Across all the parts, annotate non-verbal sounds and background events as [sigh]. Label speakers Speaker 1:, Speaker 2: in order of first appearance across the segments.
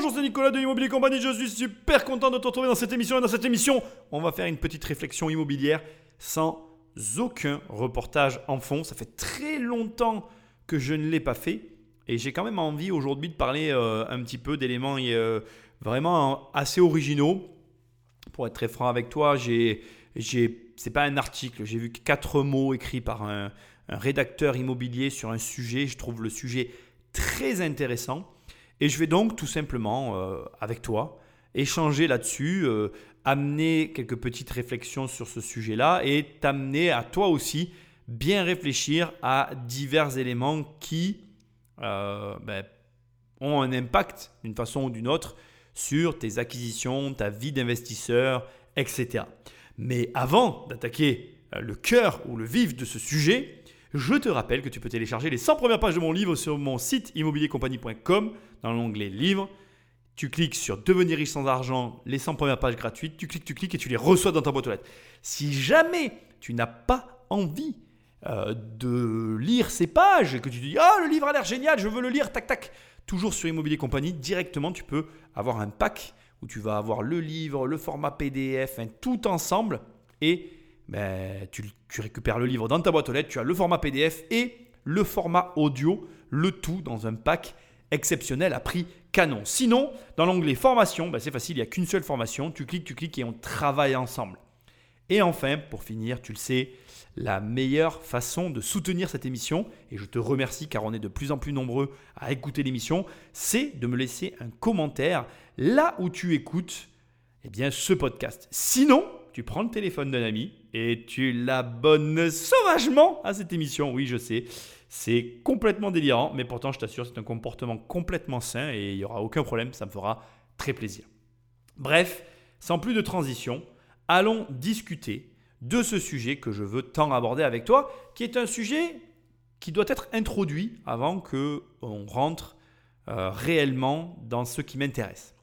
Speaker 1: Bonjour, c'est Nicolas de Immobilier Compagnie. Je suis super content de te retrouver dans cette émission. Et dans cette émission, on va faire une petite réflexion immobilière sans aucun reportage en fond. Ça fait très longtemps que je ne l'ai pas fait. Et j'ai quand même envie aujourd'hui de parler euh, un petit peu d'éléments euh, vraiment assez originaux. Pour être très franc avec toi, j'ai, j'ai, c'est pas un article. J'ai vu quatre mots écrits par un, un rédacteur immobilier sur un sujet. Je trouve le sujet très intéressant. Et je vais donc tout simplement, euh, avec toi, échanger là-dessus, euh, amener quelques petites réflexions sur ce sujet-là et t'amener à toi aussi bien réfléchir à divers éléments qui euh, ben, ont un impact d'une façon ou d'une autre sur tes acquisitions, ta vie d'investisseur, etc. Mais avant d'attaquer le cœur ou le vif de ce sujet, je te rappelle que tu peux télécharger les 100 premières pages de mon livre sur mon site immobiliercompagnie.com dans l'onglet Livres. Tu cliques sur Devenir riche sans argent, les 100 premières pages gratuites, tu cliques, tu cliques et tu les reçois dans ta boîte aux lettres. Si jamais tu n'as pas envie euh, de lire ces pages et que tu te dis Ah, le livre a l'air génial, je veux le lire, tac, tac, toujours sur Immobilier Compagnie, directement tu peux avoir un pack où tu vas avoir le livre, le format PDF, tout ensemble et ben, tu, récupères le livre dans ta boîte aux lettres, tu as le format PDF et le format audio, le tout dans un pack exceptionnel à prix canon. Sinon, dans l'onglet formation, ben, c'est facile, il n'y a qu'une seule formation, tu cliques, tu cliques et on travaille ensemble. Et enfin, pour finir, tu le sais, la meilleure façon de soutenir cette émission, et je te remercie car on est de plus en plus nombreux à écouter l'émission, c'est de me laisser un commentaire là où tu écoutes eh bien, ce podcast. Sinon, tu prends le téléphone d'un ami et tu l'abonnes sauvagement à cette émission? Oui, je sais, c'est complètement délirant, mais pourtant, je t'assure, c'est un comportement complètement sain et il n'y aura aucun problème, ça me fera très plaisir. Bref, sans plus de transition, allons discuter de ce sujet que je veux tant aborder avec toi, qui est un sujet qui doit être introduit avant que on rentre euh, réellement dans ce qui m'intéresse.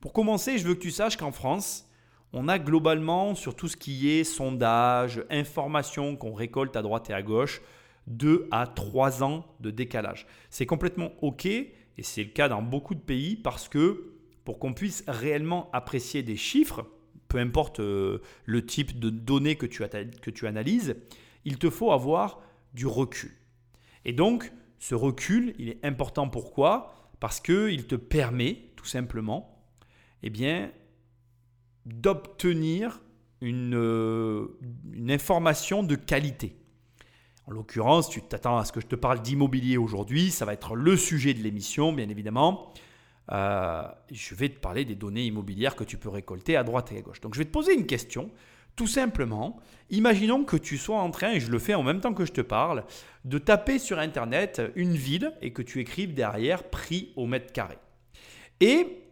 Speaker 1: Pour commencer, je veux que tu saches qu'en France, on a globalement, sur tout ce qui est sondage, information qu'on récolte à droite et à gauche, 2 à 3 ans de décalage. C'est complètement OK, et c'est le cas dans beaucoup de pays, parce que pour qu'on puisse réellement apprécier des chiffres, peu importe euh, le type de données que tu, que tu analyses, il te faut avoir du recul. Et donc, ce recul, il est important pourquoi? Parce qu'il te permet, tout simplement, eh bien, d'obtenir une, euh, une, information de qualité. En l'occurrence, tu t'attends à ce que je te parle d'immobilier aujourd'hui, ça va être le sujet de l'émission, bien évidemment. Euh, je vais te parler des données immobilières que tu peux récolter à droite et à gauche. Donc je vais te poser une question, tout simplement. Imaginons que tu sois en train, et je le fais en même temps que je te parle, de taper sur Internet une ville et que tu écrives derrière prix au mètre carré. Et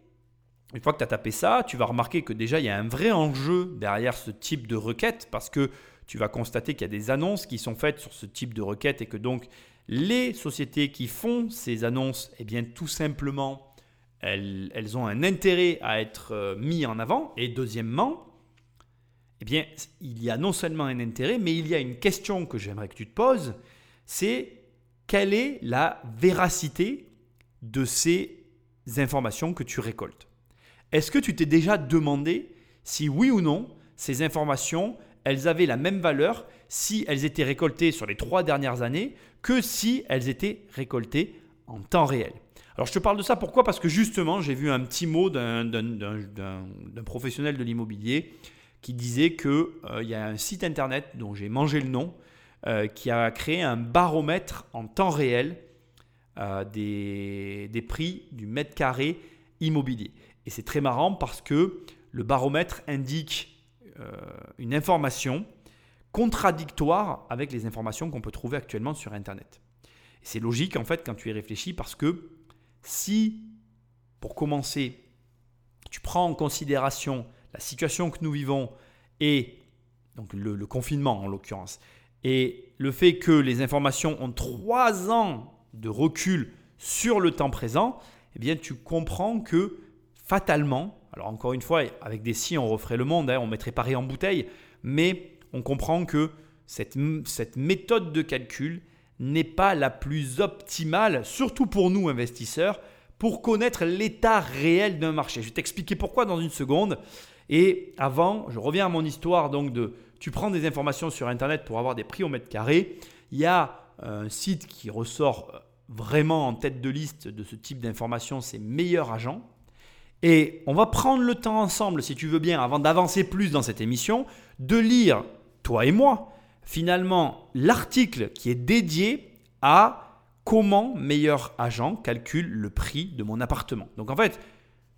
Speaker 1: une fois que tu as tapé ça, tu vas remarquer que déjà il y a un vrai enjeu derrière ce type de requête parce que tu vas constater qu'il y a des annonces qui sont faites sur ce type de requête et que donc les sociétés qui font ces annonces, eh bien tout simplement, elles, elles ont un intérêt à être euh, mis en avant. Et deuxièmement, eh bien, il y a non seulement un intérêt, mais il y a une question que j'aimerais que tu te poses, c'est quelle est la véracité de ces informations que tu récoltes est-ce que tu t'es déjà demandé si oui ou non ces informations, elles avaient la même valeur si elles étaient récoltées sur les trois dernières années que si elles étaient récoltées en temps réel? Alors je te parle de ça pourquoi? Parce que justement j'ai vu un petit mot d'un professionnel de l'immobilier qui disait qu'il euh, y a un site internet dont j'ai mangé le nom euh, qui a créé un baromètre en temps réel euh, des, des, prix du mètre carré immobilier. Et c'est très marrant parce que le baromètre indique euh, une information contradictoire avec les informations qu'on peut trouver actuellement sur Internet. c'est logique en fait quand tu y réfléchis parce que si, pour commencer, tu prends en considération la situation que nous vivons et donc le, le confinement en l'occurrence, et le fait que les informations ont trois ans de recul sur le temps présent, eh bien tu comprends que fatalement, alors encore une fois, avec des si, on referait le monde, hein, on mettrait Paris en bouteille, mais on comprend que cette, méthode de calcul n'est pas la plus optimale, surtout pour nous investisseurs, pour connaître l'état réel d'un marché. Je vais t'expliquer pourquoi dans une seconde. Et avant, je reviens à mon histoire donc de tu prends des informations sur internet pour avoir des prix au mètre carré. Il y a un site qui ressort vraiment en tête de liste de ce type d'informations, c'est Meilleur Agent. Et on va prendre le temps ensemble, si tu veux bien, avant d'avancer plus dans cette émission, de lire, toi et moi, finalement, l'article qui est dédié à comment Meilleur Agent calcule le prix de mon appartement. Donc en fait,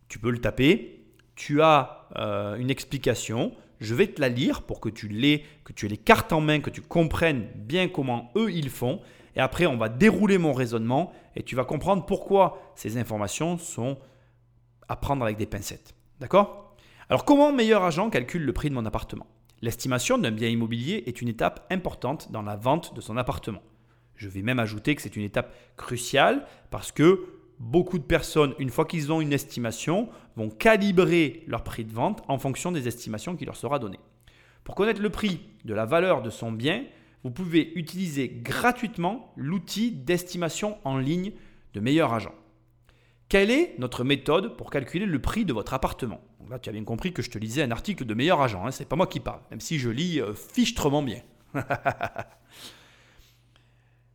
Speaker 1: tu peux le taper, tu as euh, une explication, je vais te la lire pour que tu l'aies, que tu aies les cartes en main, que tu comprennes bien comment eux ils font. Et après, on va dérouler mon raisonnement et tu vas comprendre pourquoi ces informations sont à prendre avec des pincettes. D'accord? Alors, comment meilleur agent calcule le prix de mon appartement? L'estimation d'un bien immobilier est une étape importante dans la vente de son appartement. Je vais même ajouter que c'est une étape cruciale parce que beaucoup de personnes, une fois qu'ils ont une estimation, vont calibrer leur prix de vente en fonction des estimations qui leur sera données. Pour connaître le prix de la valeur de son bien, vous pouvez utiliser gratuitement l'outil d'estimation en ligne de Meilleur Agent. Quelle est notre méthode pour calculer le prix de votre appartement? Là, tu as bien compris que je te lisais un article de Meilleur Agent, hein, ce n'est pas moi qui parle, même si je lis euh, fichtrement bien. [laughs]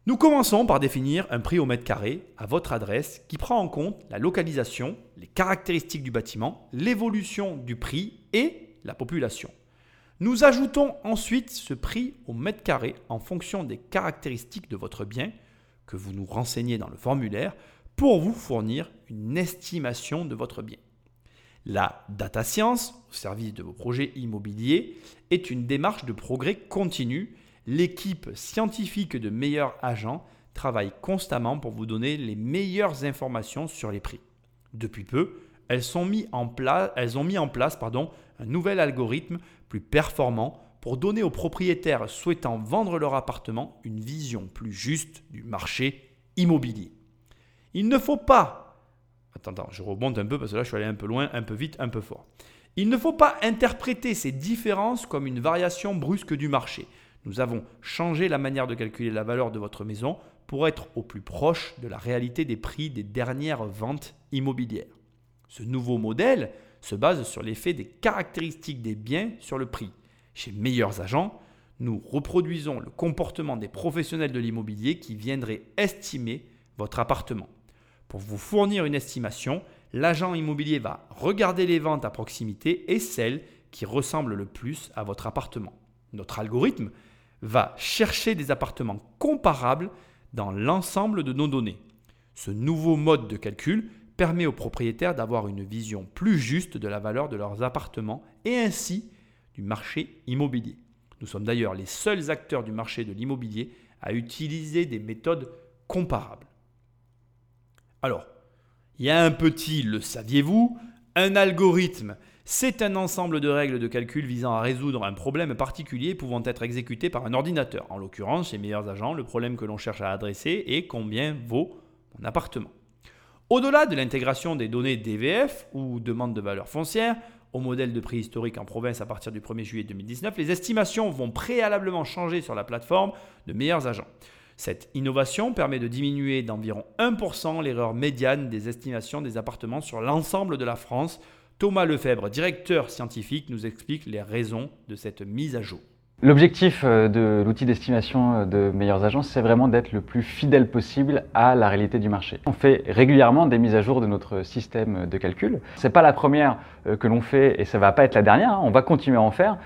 Speaker 1: Nous commençons par définir un prix au mètre carré à votre adresse qui prend en compte la localisation, les caractéristiques du bâtiment, l'évolution du prix et la population. Nous ajoutons ensuite ce prix au mètre carré en fonction des caractéristiques de votre bien que vous nous renseignez dans le formulaire pour vous fournir une estimation de votre bien. La data science, au service de vos projets immobiliers, est une démarche de progrès continu l'équipe scientifique de meilleurs agents travaille constamment pour vous donner les meilleures informations sur les prix. Depuis peu, elles, ont mis en place un nouvel algorithme plus performant pour donner aux propriétaires souhaitant vendre leur appartement une vision plus juste du marché immobilier. Il ne faut pas... Attends, je remonte un peu parce que là je suis allé un peu loin, un peu vite, un peu fort. Il ne faut pas interpréter ces différences comme une variation brusque du marché. Nous avons changé la manière de calculer la valeur de votre maison pour être au plus proche de la réalité des prix des dernières ventes immobilières. Ce nouveau modèle se base sur l'effet des caractéristiques des biens sur le prix. Chez Meilleurs Agents, nous reproduisons le comportement des professionnels de l'immobilier qui viendraient estimer votre appartement. Pour vous fournir une estimation, l'agent immobilier va regarder les ventes à proximité et celles qui ressemblent le plus à votre appartement. Notre algorithme va chercher des appartements comparables dans l'ensemble de nos données. Ce nouveau mode de calcul permet aux propriétaires d'avoir une vision plus juste de la valeur de leurs appartements et ainsi du marché immobilier. Nous sommes d'ailleurs les seuls acteurs du marché de l'immobilier à utiliser des méthodes comparables. Alors, il y a un petit, le saviez-vous, un algorithme c'est un ensemble de règles de calcul visant à résoudre un problème particulier pouvant être exécuté par un ordinateur. En l'occurrence, chez Meilleurs Agents, le problème que l'on cherche à adresser est combien vaut mon appartement. Au-delà de l'intégration des données DVF ou demande de valeur foncière au modèle de prix historique en province à partir du 1er juillet 2019, les estimations vont préalablement changer sur la plateforme de Meilleurs Agents. Cette innovation permet de diminuer d'environ 1% l'erreur médiane des estimations des appartements sur l'ensemble de la France Thomas Lefebvre, directeur scientifique, nous explique les raisons de cette mise à jour.
Speaker 2: L'objectif euh, de l'outil d'estimation euh, de meilleures agences, c'est vraiment d'être le plus fidèle possible à la réalité du marché. On fait régulièrement des mises à jour de notre système de calcul. Ce n'est pas la première euh, que l'on fait et ça ne va pas être la dernière. Hein. On va continuer à en faire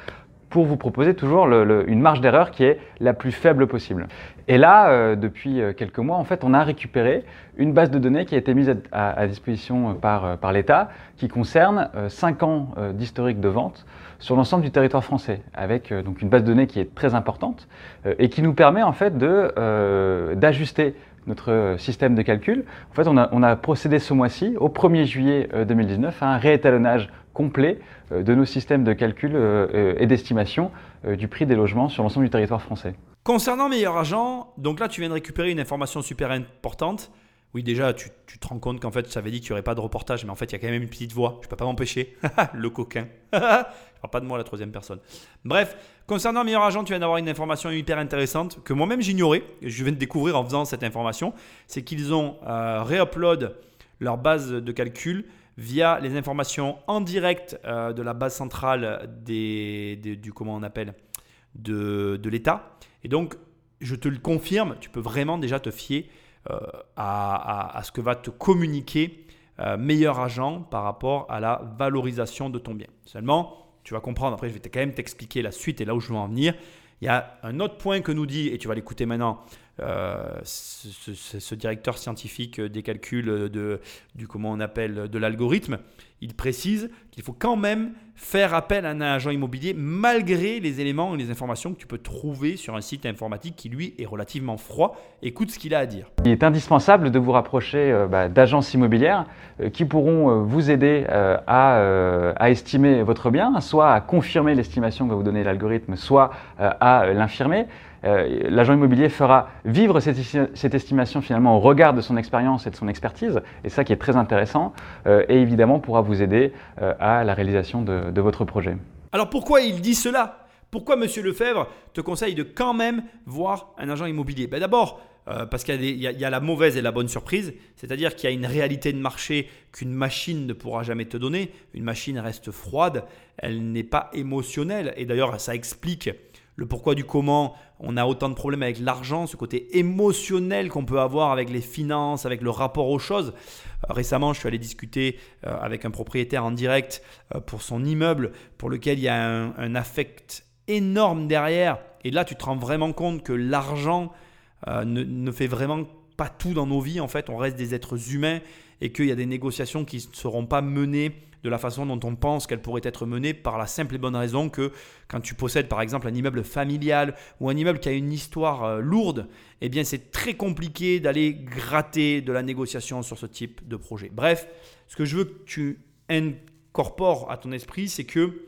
Speaker 2: pour vous proposer toujours une marge d'erreur qui est la plus faible possible. Et là, euh, depuis euh, quelques mois, en fait, on a récupéré une base de données qui a été mise à, disposition euh, par, l'État, qui concerne 5 ans d'historique de vente sur l'ensemble du territoire français, avec donc une base de données qui est très importante et qui nous permet en fait d'ajuster notre système de calcul. En fait, on a, procédé ce mois-ci, au 1er juillet 2019, à un réétalonnage complet euh, de nos systèmes de calcul euh, euh, et d'estimation du prix des logements sur l'ensemble du territoire français.
Speaker 1: Concernant Meilleur Agent, donc là tu viens de récupérer une information super importante. Oui, déjà, tu, te rends compte qu'en fait, ça avait dit qu'il n'y aurait pas de reportage, mais en fait, il y a quand même une petite voix. Je ne peux pas m'empêcher. [laughs] le coquin. [laughs] je parle pas de moi, la troisième personne. Bref, concernant Meilleur Agent, tu viens d'avoir une information hyper intéressante que moi-même j'ignorais. Je viens de découvrir en faisant cette information. C'est qu'ils ont réupload leur base de calcul via les informations en direct euh, de la base centrale des, du comment on appelle de, de l'État. Et donc, je te le confirme, tu peux vraiment déjà te fier euh, à, ce que va te communiquer euh, meilleur agent par rapport à la valorisation de ton bien. Seulement, tu vas comprendre, après je vais quand même t'expliquer la suite et là où je veux en venir. Il y a un autre point que nous dit, et tu vas l'écouter maintenant, euh, ce, directeur scientifique des calculs de, du comment on appelle de l'algorithme, il précise qu'il faut quand même faire appel à un agent immobilier malgré les éléments et les informations que tu peux trouver sur un site informatique qui lui est relativement froid. Écoute ce qu'il a à dire.
Speaker 2: Il est indispensable de vous rapprocher euh, bah, d'agences immobilières euh, qui pourront vous aider à, à, estimer votre bien, soit à confirmer l'estimation que va vous donner l'algorithme, soit à l'infirmer. Euh, l'agent immobilier fera vivre cette, estimation finalement au regard de son expérience et de son expertise, et ça qui est très intéressant, euh, et évidemment pourra vous aider euh, à la réalisation de, votre projet.
Speaker 1: Alors pourquoi il dit cela? Pourquoi M. Lefebvre te conseille de quand même voir un agent immobilier? Ben D'abord, parce qu'il y, a la mauvaise et la bonne surprise, c'est-à-dire qu'il y a une réalité de marché qu'une machine ne pourra jamais te donner. Une machine reste froide, elle n'est pas émotionnelle, et d'ailleurs ça explique le pourquoi du comment, on a autant de problèmes avec l'argent, ce côté émotionnel qu'on peut avoir avec les finances, avec le rapport aux choses. Euh, récemment, je suis allé discuter euh, avec un propriétaire en direct euh, pour son immeuble, pour lequel il y a un, affect énorme derrière. Et là, tu te rends vraiment compte que l'argent ne, ne fait vraiment pas tout dans nos vies. En fait, on reste des êtres humains et qu'il y a des négociations qui ne seront pas menées de la façon dont on pense qu'elles pourraient être menées par la simple et bonne raison que quand tu possèdes par exemple un immeuble familial ou un immeuble qui a une histoire euh, lourde, eh bien c'est très compliqué d'aller gratter de la négociation sur ce type de projet. Bref, ce que je veux que tu incorpores à ton esprit, c'est que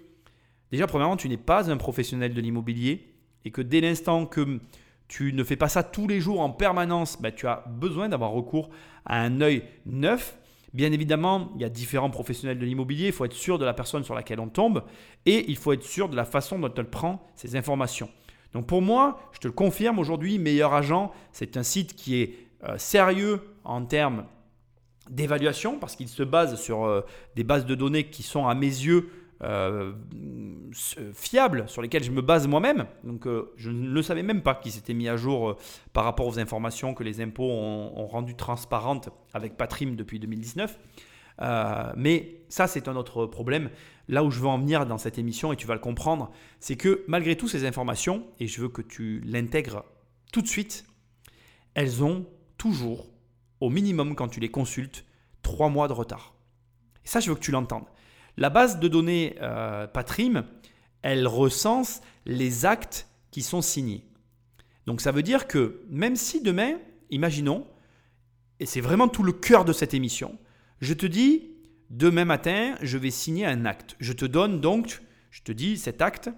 Speaker 1: déjà premièrement, tu n'es pas un professionnel de l'immobilier et que dès l'instant que tu ne fais pas ça tous les jours en permanence, ben, tu as besoin d'avoir recours à un œil neuf Bien évidemment, il y a différents professionnels de l'immobilier, il faut être sûr de la personne sur laquelle on tombe et il faut être sûr de la façon dont elle prend ces informations. Donc pour moi, je te le confirme aujourd'hui, Meilleur Agent, c'est un site qui est euh, sérieux en termes d'évaluation parce qu'il se base sur euh, des bases de données qui sont à mes yeux euh, fiables sur lesquels je me base moi-même. Donc euh, je ne le savais même pas qu'ils s'était mis à jour euh, par rapport aux informations que les impôts ont, ont rendues transparentes avec Patrim depuis 2019. mais ça, c'est un autre problème. Là où je veux en venir dans cette émission, et tu vas le comprendre, c'est que malgré toutes ces informations, et je veux que tu l'intègres tout de suite, elles ont toujours, au minimum quand tu les consultes, trois mois de retard. Et ça, je veux que tu l'entendes. La base de données euh, Patrim, elle recense les actes qui sont signés. Donc ça veut dire que même si demain, imaginons, et c'est vraiment tout le cœur de cette émission, je te dis, demain matin, je vais signer un acte. Je te donne donc, je te dis cet acte,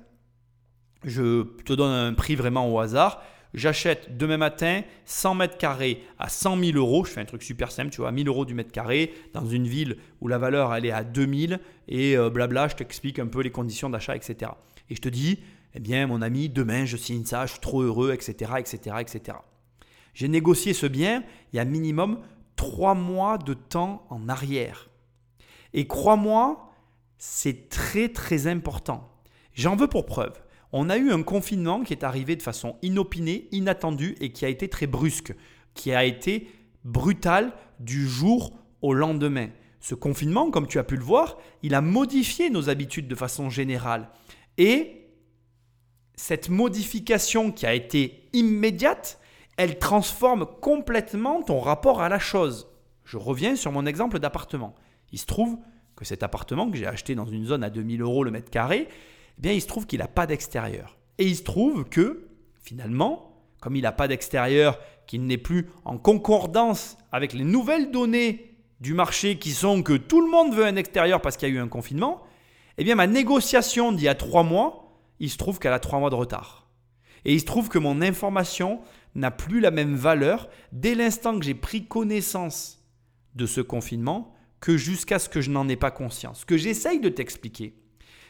Speaker 1: je te donne un prix vraiment au hasard, j'achète demain matin 100 mètres carrés à 100 000 euros, je fais un truc super simple, tu vois, 1000 euros du mètre carré, dans une ville où la valeur elle est à 2000, et euh, blabla, je t'explique un peu les conditions d'achat, etc. Et je te dis, eh bien mon ami, demain je signe ça, je suis trop heureux, etc. etc., etc. J'ai négocié ce bien il y a minimum 3 mois de temps en arrière. Et crois-moi, c'est très très important. J'en veux pour preuve on a eu un confinement qui est arrivé de façon inopinée, inattendue et qui a été très brusque, qui a été brutal du jour au lendemain. Ce confinement, comme tu as pu le voir, il a modifié nos habitudes de façon générale. Et cette modification qui a été immédiate, elle transforme complètement ton rapport à la chose. Je reviens sur mon exemple d'appartement. Il se trouve que cet appartement que j'ai acheté dans une zone à 2000 euros le mètre carré, eh bien, il se trouve qu'il n'a pas d'extérieur. Et il se trouve que, finalement, comme il n'a pas d'extérieur, qu'il n'est plus en concordance avec les nouvelles données du marché qui sont que tout le monde veut un extérieur parce qu'il y a eu un confinement, eh bien, ma négociation d'il y a trois mois, il se trouve qu'elle a trois mois de retard. Et il se trouve que mon information n'a plus la même valeur dès l'instant que j'ai pris connaissance de ce confinement que jusqu'à ce que je n'en ai pas conscience. Ce que j'essaye de t'expliquer,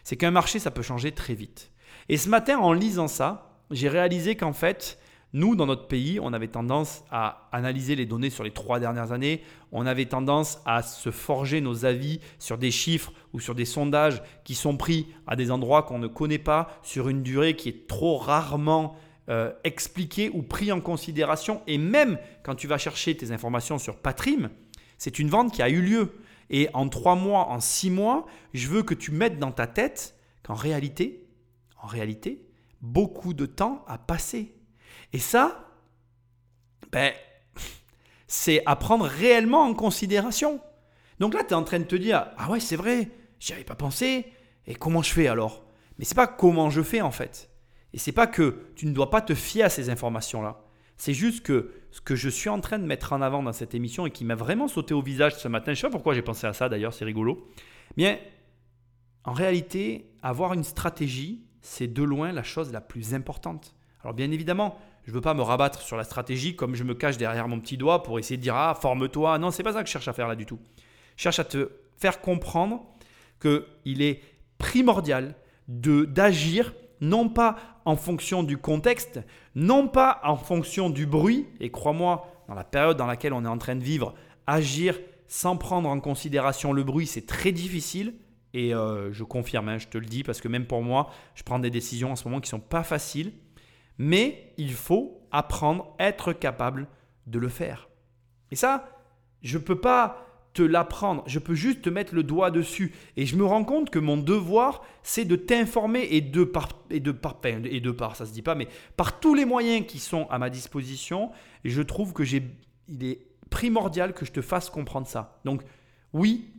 Speaker 1: c'est qu'un marché, ça peut changer très vite. Et ce matin, en lisant ça, j'ai réalisé qu'en fait, Nous, dans notre pays, on avait tendance à analyser les données sur les trois dernières années. On avait tendance à se forger nos avis sur des chiffres ou sur des sondages qui sont pris à des endroits qu'on ne connaît pas, sur une durée qui est trop rarement euh, expliquée ou pris en considération. Et même quand tu vas chercher tes informations sur Patrim, c'est une vente qui a eu lieu. Et en trois mois, en six mois, je veux que tu mettes dans ta tête qu'en réalité, en réalité, beaucoup de temps a passé. Et ça, ben, c'est à prendre réellement en considération. Donc là, tu es en train de te dire Ah ouais, c'est vrai, j'y avais pas pensé. Et comment je fais alors? Mais c'est pas comment je fais en fait. Et c'est pas que tu ne dois pas te fier à ces informations-là. C'est juste que ce que je suis en train de mettre en avant dans cette émission et qui m'a vraiment sauté au visage ce matin, je sais pas pourquoi j'ai pensé à ça d'ailleurs, c'est rigolo. Bien, en réalité, avoir une stratégie, c'est de loin la chose la plus importante. Alors bien évidemment, je ne veux pas me rabattre sur la stratégie comme je me cache derrière mon petit doigt pour essayer de dire ah forme-toi. Non, c'est pas ça que je cherche à faire là du tout. Je cherche à te faire comprendre qu'il est primordial de d'agir non pas en fonction du contexte, non pas en fonction du bruit. Et crois-moi, dans la période dans laquelle on est en train de vivre, agir sans prendre en considération le bruit, c'est très difficile. Et euh, je confirme, hein, je te le dis, parce que même pour moi, je prends des décisions en ce moment qui ne sont pas faciles. Mais il faut apprendre, être capable de le faire. Et ça, je ne peux pas te l'apprendre, je peux juste te mettre le doigt dessus. Et je me rends compte que mon devoir, c'est de t'informer et de par, et de par, et de par, ça se dit pas, mais par tous les moyens qui sont à ma disposition. Et je trouve que j'ai, il est primordial que je te fasse comprendre ça. Donc, oui,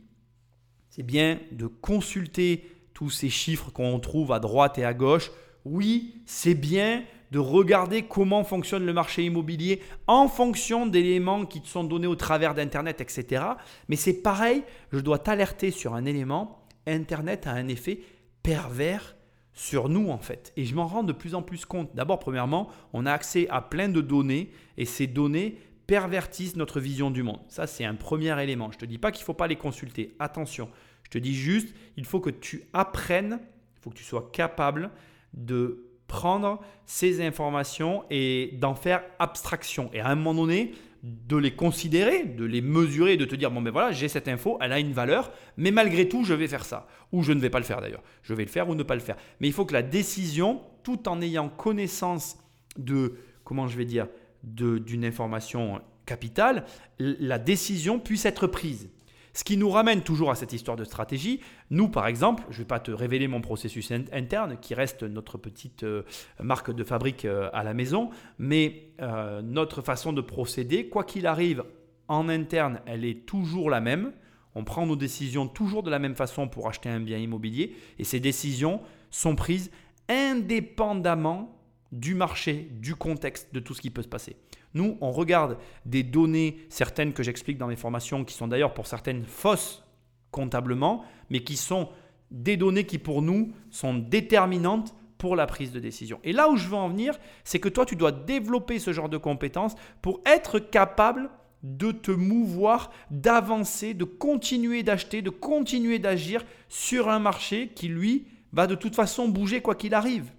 Speaker 1: c'est bien de consulter tous ces chiffres qu'on trouve à droite et à gauche. Oui, c'est bien de regarder comment fonctionne le marché immobilier en fonction d'éléments qui te sont donnés au travers d'Internet, etc. Mais c'est pareil, je dois t'alerter sur un élément. Internet a un effet pervers sur nous en fait. Et je m'en rends de plus en plus compte. D'abord, premièrement, on a accès à plein de données et ces données pervertissent notre vision du monde. Ça, c'est un premier élément. Je ne te dis pas qu'il ne faut pas les consulter. Attention, je te dis juste, il faut que tu apprennes, il faut que tu sois capable de prendre ces informations et d'en faire abstraction. Et à un moment donné, de les considérer, de les mesurer, de te dire, bon ben voilà, j'ai cette info, elle a une valeur, mais malgré tout, je vais faire ça. Ou je ne vais pas le faire d'ailleurs. Je vais le faire ou ne pas le faire. Mais il faut que la décision, tout en ayant connaissance de, comment je vais dire, d'une information capitale, la décision puisse être prise. Ce qui nous ramène toujours à cette histoire de stratégie. Nous, par exemple, je ne vais pas te révéler mon processus interne, qui reste notre petite euh, marque de fabrique euh, à la maison, mais euh, notre façon de procéder, quoi qu'il arrive, en interne, elle est toujours la même. On prend nos décisions toujours de la même façon pour acheter un bien immobilier, et ces décisions sont prises indépendamment du marché, du contexte, de tout ce qui peut se passer. Nous, on regarde des données, certaines que j'explique dans mes formations, qui sont d'ailleurs pour certaines fausses comptablement, mais qui sont des données qui pour nous sont déterminantes pour la prise de décision. Et là où je veux en venir, c'est que toi, tu dois développer ce genre de compétences pour être capable de te mouvoir, d'avancer, de continuer d'acheter, de continuer d'agir sur un marché qui, lui, va de toute façon bouger quoi qu'il arrive.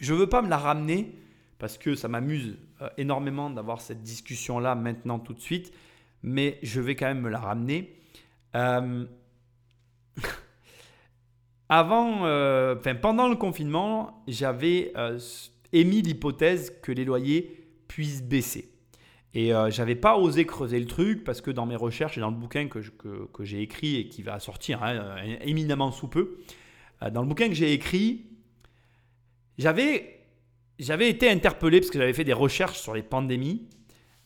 Speaker 1: Je ne veux pas me la ramener parce que ça m'amuse euh, énormément d'avoir cette discussion-là maintenant tout de suite, mais je vais quand même me la ramener. Euh, [laughs] avant, euh, pendant le confinement, j'avais émis l'hypothèse que les loyers puissent baisser. Et je n'avais pas osé creuser le truc parce que dans mes recherches et dans le bouquin que, que, j'ai écrit et qui va sortir hein, éminemment sous peu, dans le bouquin que j'ai écrit, j'avais j'avais été interpellé parce que j'avais fait des recherches sur les pandémies.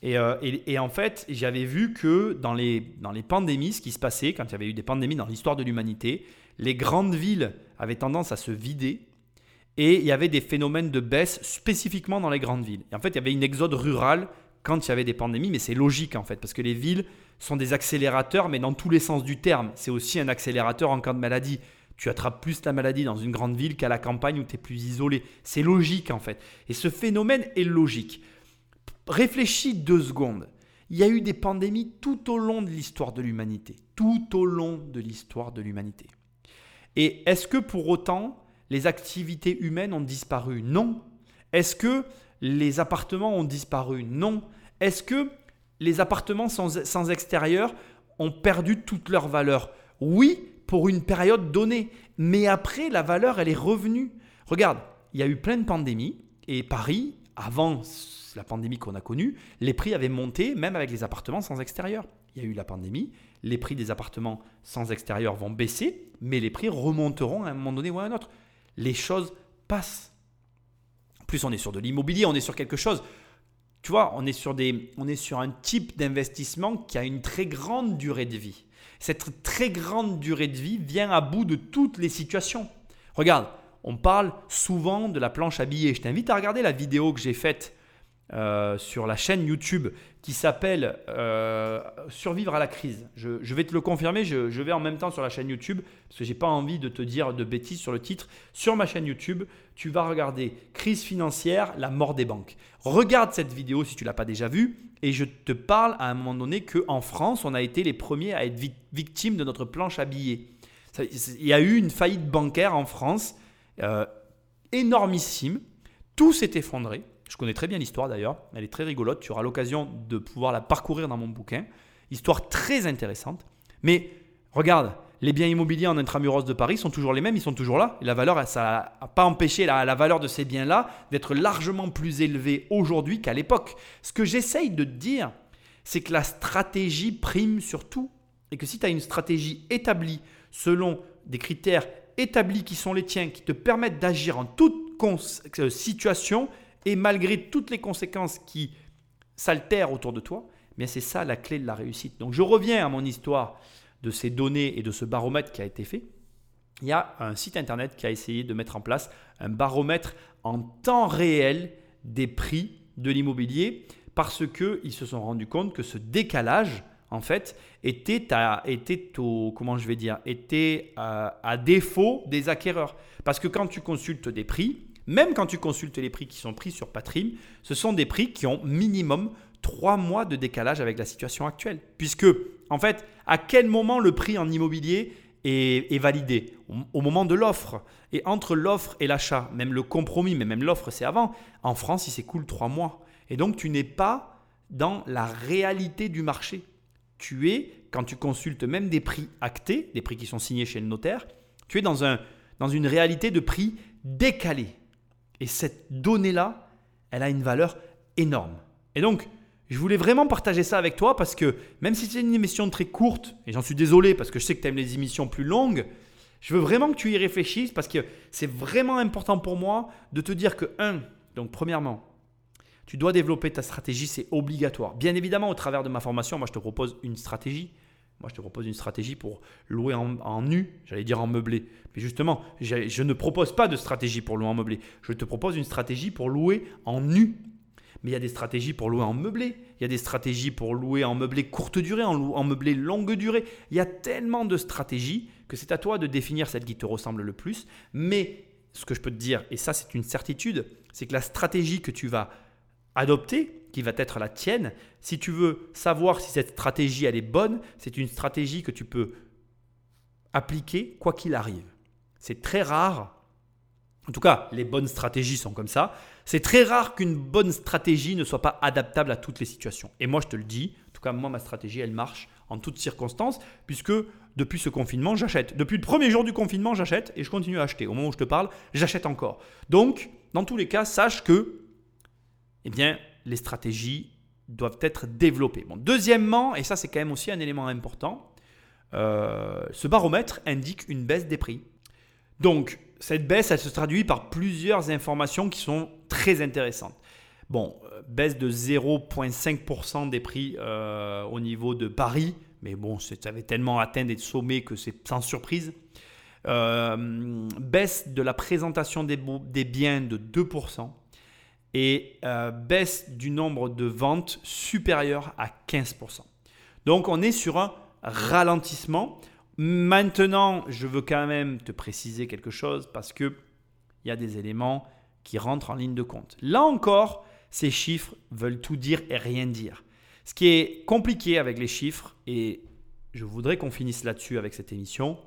Speaker 1: Euh, et, en fait, j'avais vu que dans les, dans les pandémies, ce qui se passait, quand il y avait eu des pandémies dans l'histoire de l'humanité, les grandes villes avaient tendance à se vider et il y avait des phénomènes de baisse spécifiquement dans les grandes villes. Et en fait, il y avait une exode rurale quand il y avait des pandémies, mais c'est logique en fait, parce que les villes sont des accélérateurs, mais dans tous les sens du terme. C'est aussi un accélérateur en cas de maladie tu attrapes plus la maladie dans une grande ville qu'à la campagne où tu es plus isolé. C'est logique en fait. Et ce phénomène est logique. Réfléchis deux secondes. Il y a eu des pandémies tout au long de l'histoire de l'humanité. Tout au long de l'histoire de l'humanité. Et est-ce que pour autant les activités humaines ont disparu? Non. Est-ce que les appartements ont disparu? Non. Est-ce que les appartements sans, sans extérieur ont perdu toute leur valeur Oui, pour une période donnée. Mais après, la valeur, elle est revenue. Regarde, il y a eu plein de pandémies et Paris, avant la pandémie qu'on a connue, les prix avaient monté même avec les appartements sans extérieur. Il y a eu la pandémie, les prix des appartements sans extérieur vont baisser, mais les prix remonteront à un moment donné ou à un autre. Les choses passent. En plus, on est sur de l'immobilier, on est sur quelque chose. Tu vois, on est sur, des, on est sur un type d'investissement qui a une très grande durée de vie. Cette très grande durée de vie vient à bout de toutes les situations. Regarde, on parle souvent de la planche à billets. Je t'invite à regarder la vidéo que j'ai faite euh, sur la chaîne YouTube qui s'appelle euh, Survivre à la crise. Je, vais te le confirmer, je, vais en même temps sur la chaîne YouTube parce que j'ai pas envie de te dire de bêtises sur le titre. Sur ma chaîne YouTube, tu vas regarder Crise financière, la mort des banques. Regarde cette vidéo si tu l'as pas déjà vue et je te parle à un moment donné qu'en France, on a été les premiers à être victimes de notre planche à billets. Il y a eu une faillite bancaire en France euh, énormissime. Tout s'est effondré. Je connais très bien l'histoire d'ailleurs. Elle est très rigolote. Tu auras l'occasion de pouvoir la parcourir dans mon bouquin. Histoire très intéressante. Mais regarde, les biens immobiliers en intramuros de Paris sont toujours les mêmes, ils sont toujours là. Et la valeur, ça n'a pas empêché la, valeur de ces biens-là d'être largement plus élevée aujourd'hui qu'à l'époque. Ce que j'essaye de te dire, c'est que la stratégie prime sur tout. Et que si tu as une stratégie établie selon des critères établis qui sont les tiens, qui te permettent d'agir en toute euh, situation, et malgré toutes les conséquences qui s'altèrent autour de toi, mais c'est ça la clé de la réussite. Donc je reviens à mon histoire de ces données et de ce baromètre qui a été fait. Il y a un site internet qui a essayé de mettre en place un baromètre en temps réel des prix de l'immobilier parce qu'ils se sont rendus compte que ce décalage, en fait, était à, au, comment je vais dire, était à, à défaut des acquéreurs. Parce que quand tu consultes des prix, même quand tu consultes les prix qui sont pris sur Patrim, ce sont des prix qui ont minimum 3 mois de décalage avec la situation actuelle. Puisque, en fait, à quel moment le prix en immobilier est, validé? Au moment de l'offre. Et entre l'offre et l'achat, même le compromis, mais même l'offre, c'est avant. En France, il s'écoule 3 mois. Et donc, tu n'es pas dans la réalité du marché. Tu es, quand tu consultes même des prix actés, des prix qui sont signés chez le notaire, tu es dans, un, dans une réalité de prix décalé. Et cette donnée-là, elle a une valeur énorme. Et donc, je voulais vraiment partager ça avec toi parce que même si c'est une émission très courte, et j'en suis désolé parce que je sais que tu aimes les émissions plus longues, je veux vraiment que tu y réfléchisses parce que c'est vraiment important pour moi de te dire que, un, donc premièrement, tu dois développer ta stratégie, c'est obligatoire. Bien évidemment, au travers de ma formation, moi je te propose une stratégie. Moi, je te propose une stratégie pour louer en, nu, j'allais dire en meublé. Mais justement, je ne propose pas de stratégie pour louer en meublé. Je te propose une stratégie pour louer en nu. Mais il y a des stratégies pour louer en meublé. Il y a des stratégies pour louer en meublé courte durée, en, en meublé longue durée. Il y a tellement de stratégies que c'est à toi de définir celle qui te ressemble le plus. Mais ce que je peux te dire, et ça c'est une certitude, c'est que la stratégie que tu vas adopter, qui va être la tienne. Si tu veux savoir si cette stratégie elle est bonne, c'est une stratégie que tu peux appliquer quoi qu'il arrive. C'est très rare. En tout cas, les bonnes stratégies sont comme ça. C'est très rare qu'une bonne stratégie ne soit pas adaptable à toutes les situations. Et moi, je te le dis, en tout cas, moi, ma stratégie, elle marche en toutes circonstances, puisque depuis ce confinement, j'achète. Depuis le premier jour du confinement, j'achète et je continue à acheter. Au moment où je te parle, j'achète encore. Donc, dans tous les cas, sache que, eh bien, les stratégies doivent être développées. Deuxièmement, et ça c'est quand même aussi un élément important, euh, ce baromètre indique une baisse des prix. Donc, cette baisse, elle se traduit par plusieurs informations qui sont très intéressantes. Bon, euh, baisse de 0,5% des prix euh, au niveau de Paris, mais bon, ça avait tellement atteint des sommets que c'est sans surprise. baisse de la présentation des, biens de 2% et euh, baisse du nombre de ventes supérieure à 15%. Donc on est sur un ralentissement. Maintenant, je veux quand même te préciser quelque chose parce que il y a des éléments qui rentrent en ligne de compte. Là encore, ces chiffres veulent tout dire et rien dire. Ce qui est compliqué avec les chiffres, et je voudrais qu'on finisse là-dessus avec cette émission,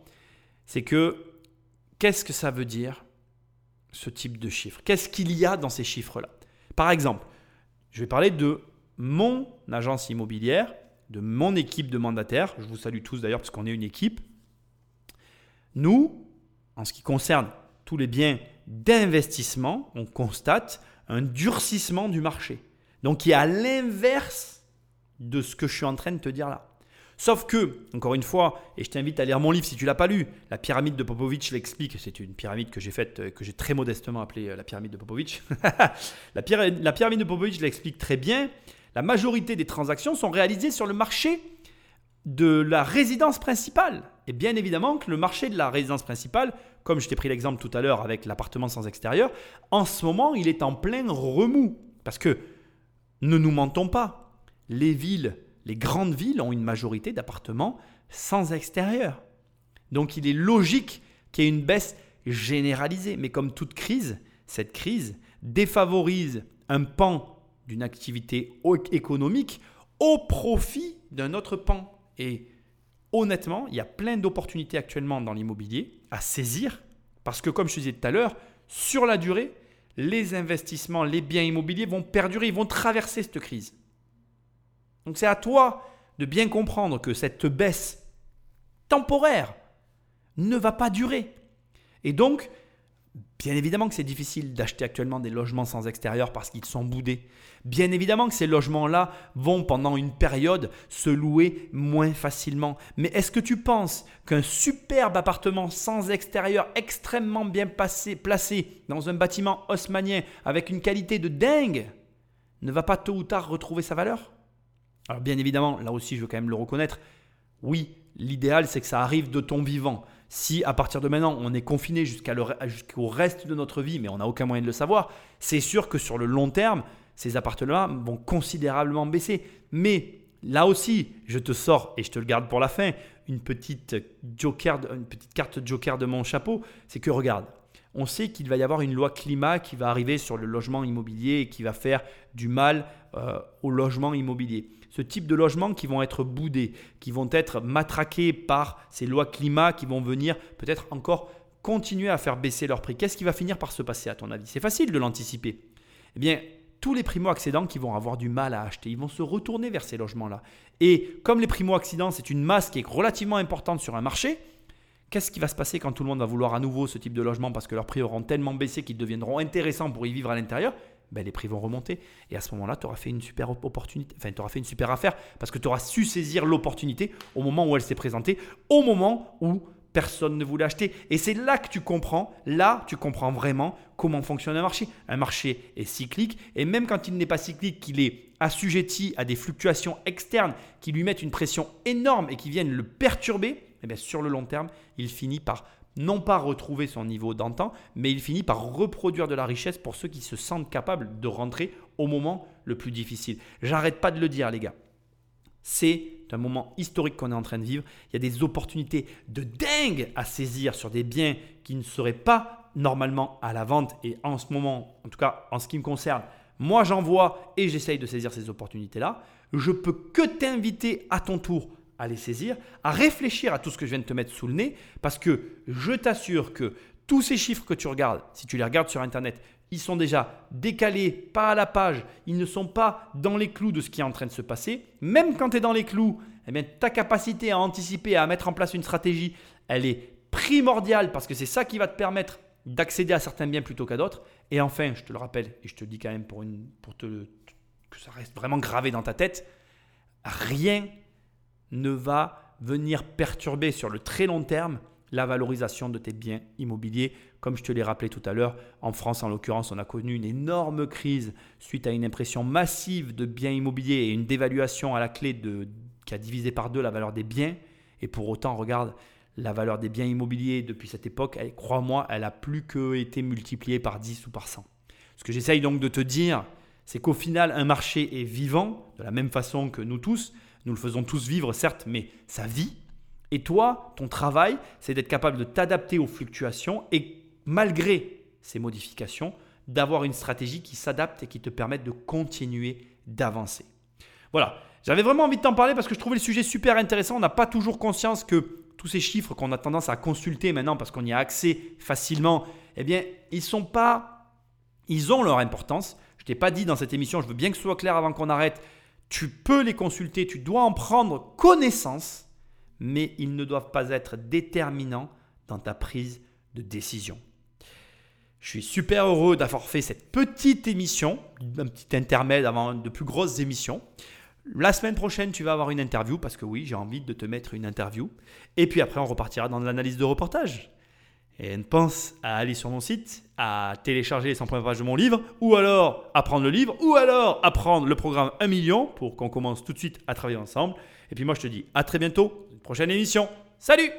Speaker 1: c'est que qu'est-ce que ça veut dire ce type de chiffres? Qu'est-ce qu'il y a dans ces chiffres-là? Par exemple, je vais parler de mon agence immobilière, de mon équipe de mandataires. Je vous salue tous d'ailleurs parce qu'on est une équipe. Nous, en ce qui concerne tous les biens d'investissement, on constate un durcissement du marché. Donc qui est à l'inverse de ce que je suis en train de te dire là. Sauf que, encore une fois, et je t'invite à lire mon livre si tu l'as pas lu, la pyramide de Popovich l'explique. C'est une pyramide que j'ai faite, euh, que j'ai très modestement appelée euh, la pyramide de Popovich. [laughs] la, pyramide, de Popovich l'explique très bien. La majorité des transactions sont réalisées sur le marché de la résidence principale. Et bien évidemment que le marché de la résidence principale, comme je t'ai pris l'exemple tout à l'heure avec l'appartement sans extérieur, en ce moment, il est en plein remous. Parce que, ne nous mentons pas, les villes, les grandes villes ont une majorité d'appartements sans extérieur. Donc il est logique qu'il y ait une baisse généralisée. Mais comme toute crise, cette crise défavorise un pan d'une activité économique au profit d'un autre pan. Et honnêtement, il y a plein d'opportunités actuellement dans l'immobilier à saisir parce que, comme je disais tout à l'heure, sur la durée, les investissements, les biens immobiliers vont perdurer, ils vont traverser cette crise. Donc c'est à toi de bien comprendre que cette baisse temporaire ne va pas durer. Et donc, Bien évidemment que c'est difficile d'acheter actuellement des logements sans extérieur parce qu'ils sont boudés. Bien évidemment que ces logements-là vont pendant une période se louer moins facilement. Mais est-ce que tu penses qu'un superbe appartement sans extérieur extrêmement bien placé dans un bâtiment haussmanien avec une qualité de dingue ne va pas tôt ou tard retrouver sa valeur? Alors bien évidemment, là aussi je veux quand même le reconnaître, oui, l'idéal c'est que ça arrive de ton vivant. Si à partir de maintenant on est confiné jusqu'au reste de notre vie, mais on n'a aucun moyen de le savoir, c'est sûr que sur le long terme, ces appartements vont considérablement baisser. Mais là aussi, je te sors et je te le garde pour la fin, une petite, joker, une petite carte joker de mon chapeau, c'est que regarde, on sait qu'il va y avoir une loi climat qui va arriver sur le logement immobilier et qui va faire du mal euh, au logement immobilier ce type de logements qui vont être boudés, qui vont être matraqués par ces lois climat qui vont venir peut-être encore continuer à faire baisser leur prix. Qu'est-ce qui va finir par se passer à ton avis? C'est facile de l'anticiper. Eh bien, tous les primo-accédants qui vont avoir du mal à acheter, ils vont se retourner vers ces logements-là. Et comme les primo-accédants, c'est une masse qui est relativement importante sur un marché, qu'est-ce qui va se passer quand tout le monde va vouloir à nouveau ce type de logement parce que leurs prix auront tellement baissé qu'ils deviendront intéressants pour y vivre à l'intérieur? Ben, les prix vont remonter. Et à ce moment-là, tu auras fait une super opportunité, enfin, tu auras fait une super affaire parce que tu auras su saisir l'opportunité au moment où elle s'est présentée, au moment où personne ne voulait acheter. Et c'est là que tu comprends, là, tu comprends vraiment comment fonctionne un marché. Un marché est cyclique et même quand il n'est pas cyclique, qu'il est assujetti à des fluctuations externes qui lui mettent une pression énorme et qui viennent le perturber, eh bien, sur le long terme, il finit par non pas retrouver son niveau d'antan, mais il finit par reproduire de la richesse pour ceux qui se sentent capables de rentrer au moment le plus difficile. J'arrête pas de le dire, les gars. C'est un moment historique qu'on est en train de vivre. Il y a des opportunités de dingue à saisir sur des biens qui ne seraient pas normalement à la vente. Et en ce moment, en tout cas en ce qui me concerne, moi j'en vois et j'essaye de saisir ces opportunités-là. Je peux que t'inviter à ton tour à les saisir, à réfléchir à tout ce que je viens de te mettre sous le nez, parce que je t'assure que tous ces chiffres que tu regardes, si tu les regardes sur Internet, ils sont déjà décalés, pas à la page, ils ne sont pas dans les clous de ce qui est en train de se passer. Même quand tu es dans les clous, eh bien, ta capacité à anticiper, à mettre en place une stratégie, elle est primordiale parce que c'est ça qui va te permettre d'accéder à certains biens plutôt qu'à d'autres. Et enfin, je te le rappelle, et je te le dis quand même pour, une, pour que ça reste vraiment gravé dans ta tête, rien ne va venir perturber sur le très long terme la valorisation de tes biens immobiliers. Comme je te l'ai rappelé tout à l'heure, en France en l'occurrence, on a connu une énorme crise suite à une impression massive de biens immobiliers et une dévaluation à la clé de, qui a divisé par deux la valeur des biens. Et pour autant, regarde, la valeur des biens immobiliers depuis cette époque, crois-moi, elle a plus que été multipliée par 10 ou par 100. Ce que j'essaye donc de te dire, c'est qu'au final, un marché est vivant, de la même façon que nous tous, nous le faisons tous vivre, certes, mais ça vit. Et toi, ton travail, c'est d'être capable de t'adapter aux fluctuations et malgré ces modifications, d'avoir une stratégie qui s'adapte et qui te permette de continuer d'avancer. Voilà, j'avais vraiment envie de t'en parler parce que je trouvais le sujet super intéressant. On n'a pas toujours conscience que tous ces chiffres qu'on a tendance à consulter maintenant parce qu'on y a accès facilement, eh bien, ils sont pas ils ont leur importance, t'ai pas dit dans cette émission, je veux bien que ce soit clair avant qu'on arrête. Tu peux les consulter, tu dois en prendre connaissance, mais ils ne doivent pas être déterminants dans ta prise de décision. Je suis super heureux d'avoir fait cette petite émission, un petit intermède avant de plus grosses émissions. La semaine prochaine, tu vas avoir une interview parce que oui, j'ai envie de te mettre une interview. Et puis après, on repartira dans l'analyse de reportage. Et pense à aller sur mon site, à télécharger les 100 premières pages de mon livre, ou alors à prendre le livre, ou alors à prendre le programme 1 million pour qu'on commence tout de suite à travailler ensemble. Et puis moi, je te dis à très bientôt, une prochaine émission. Salut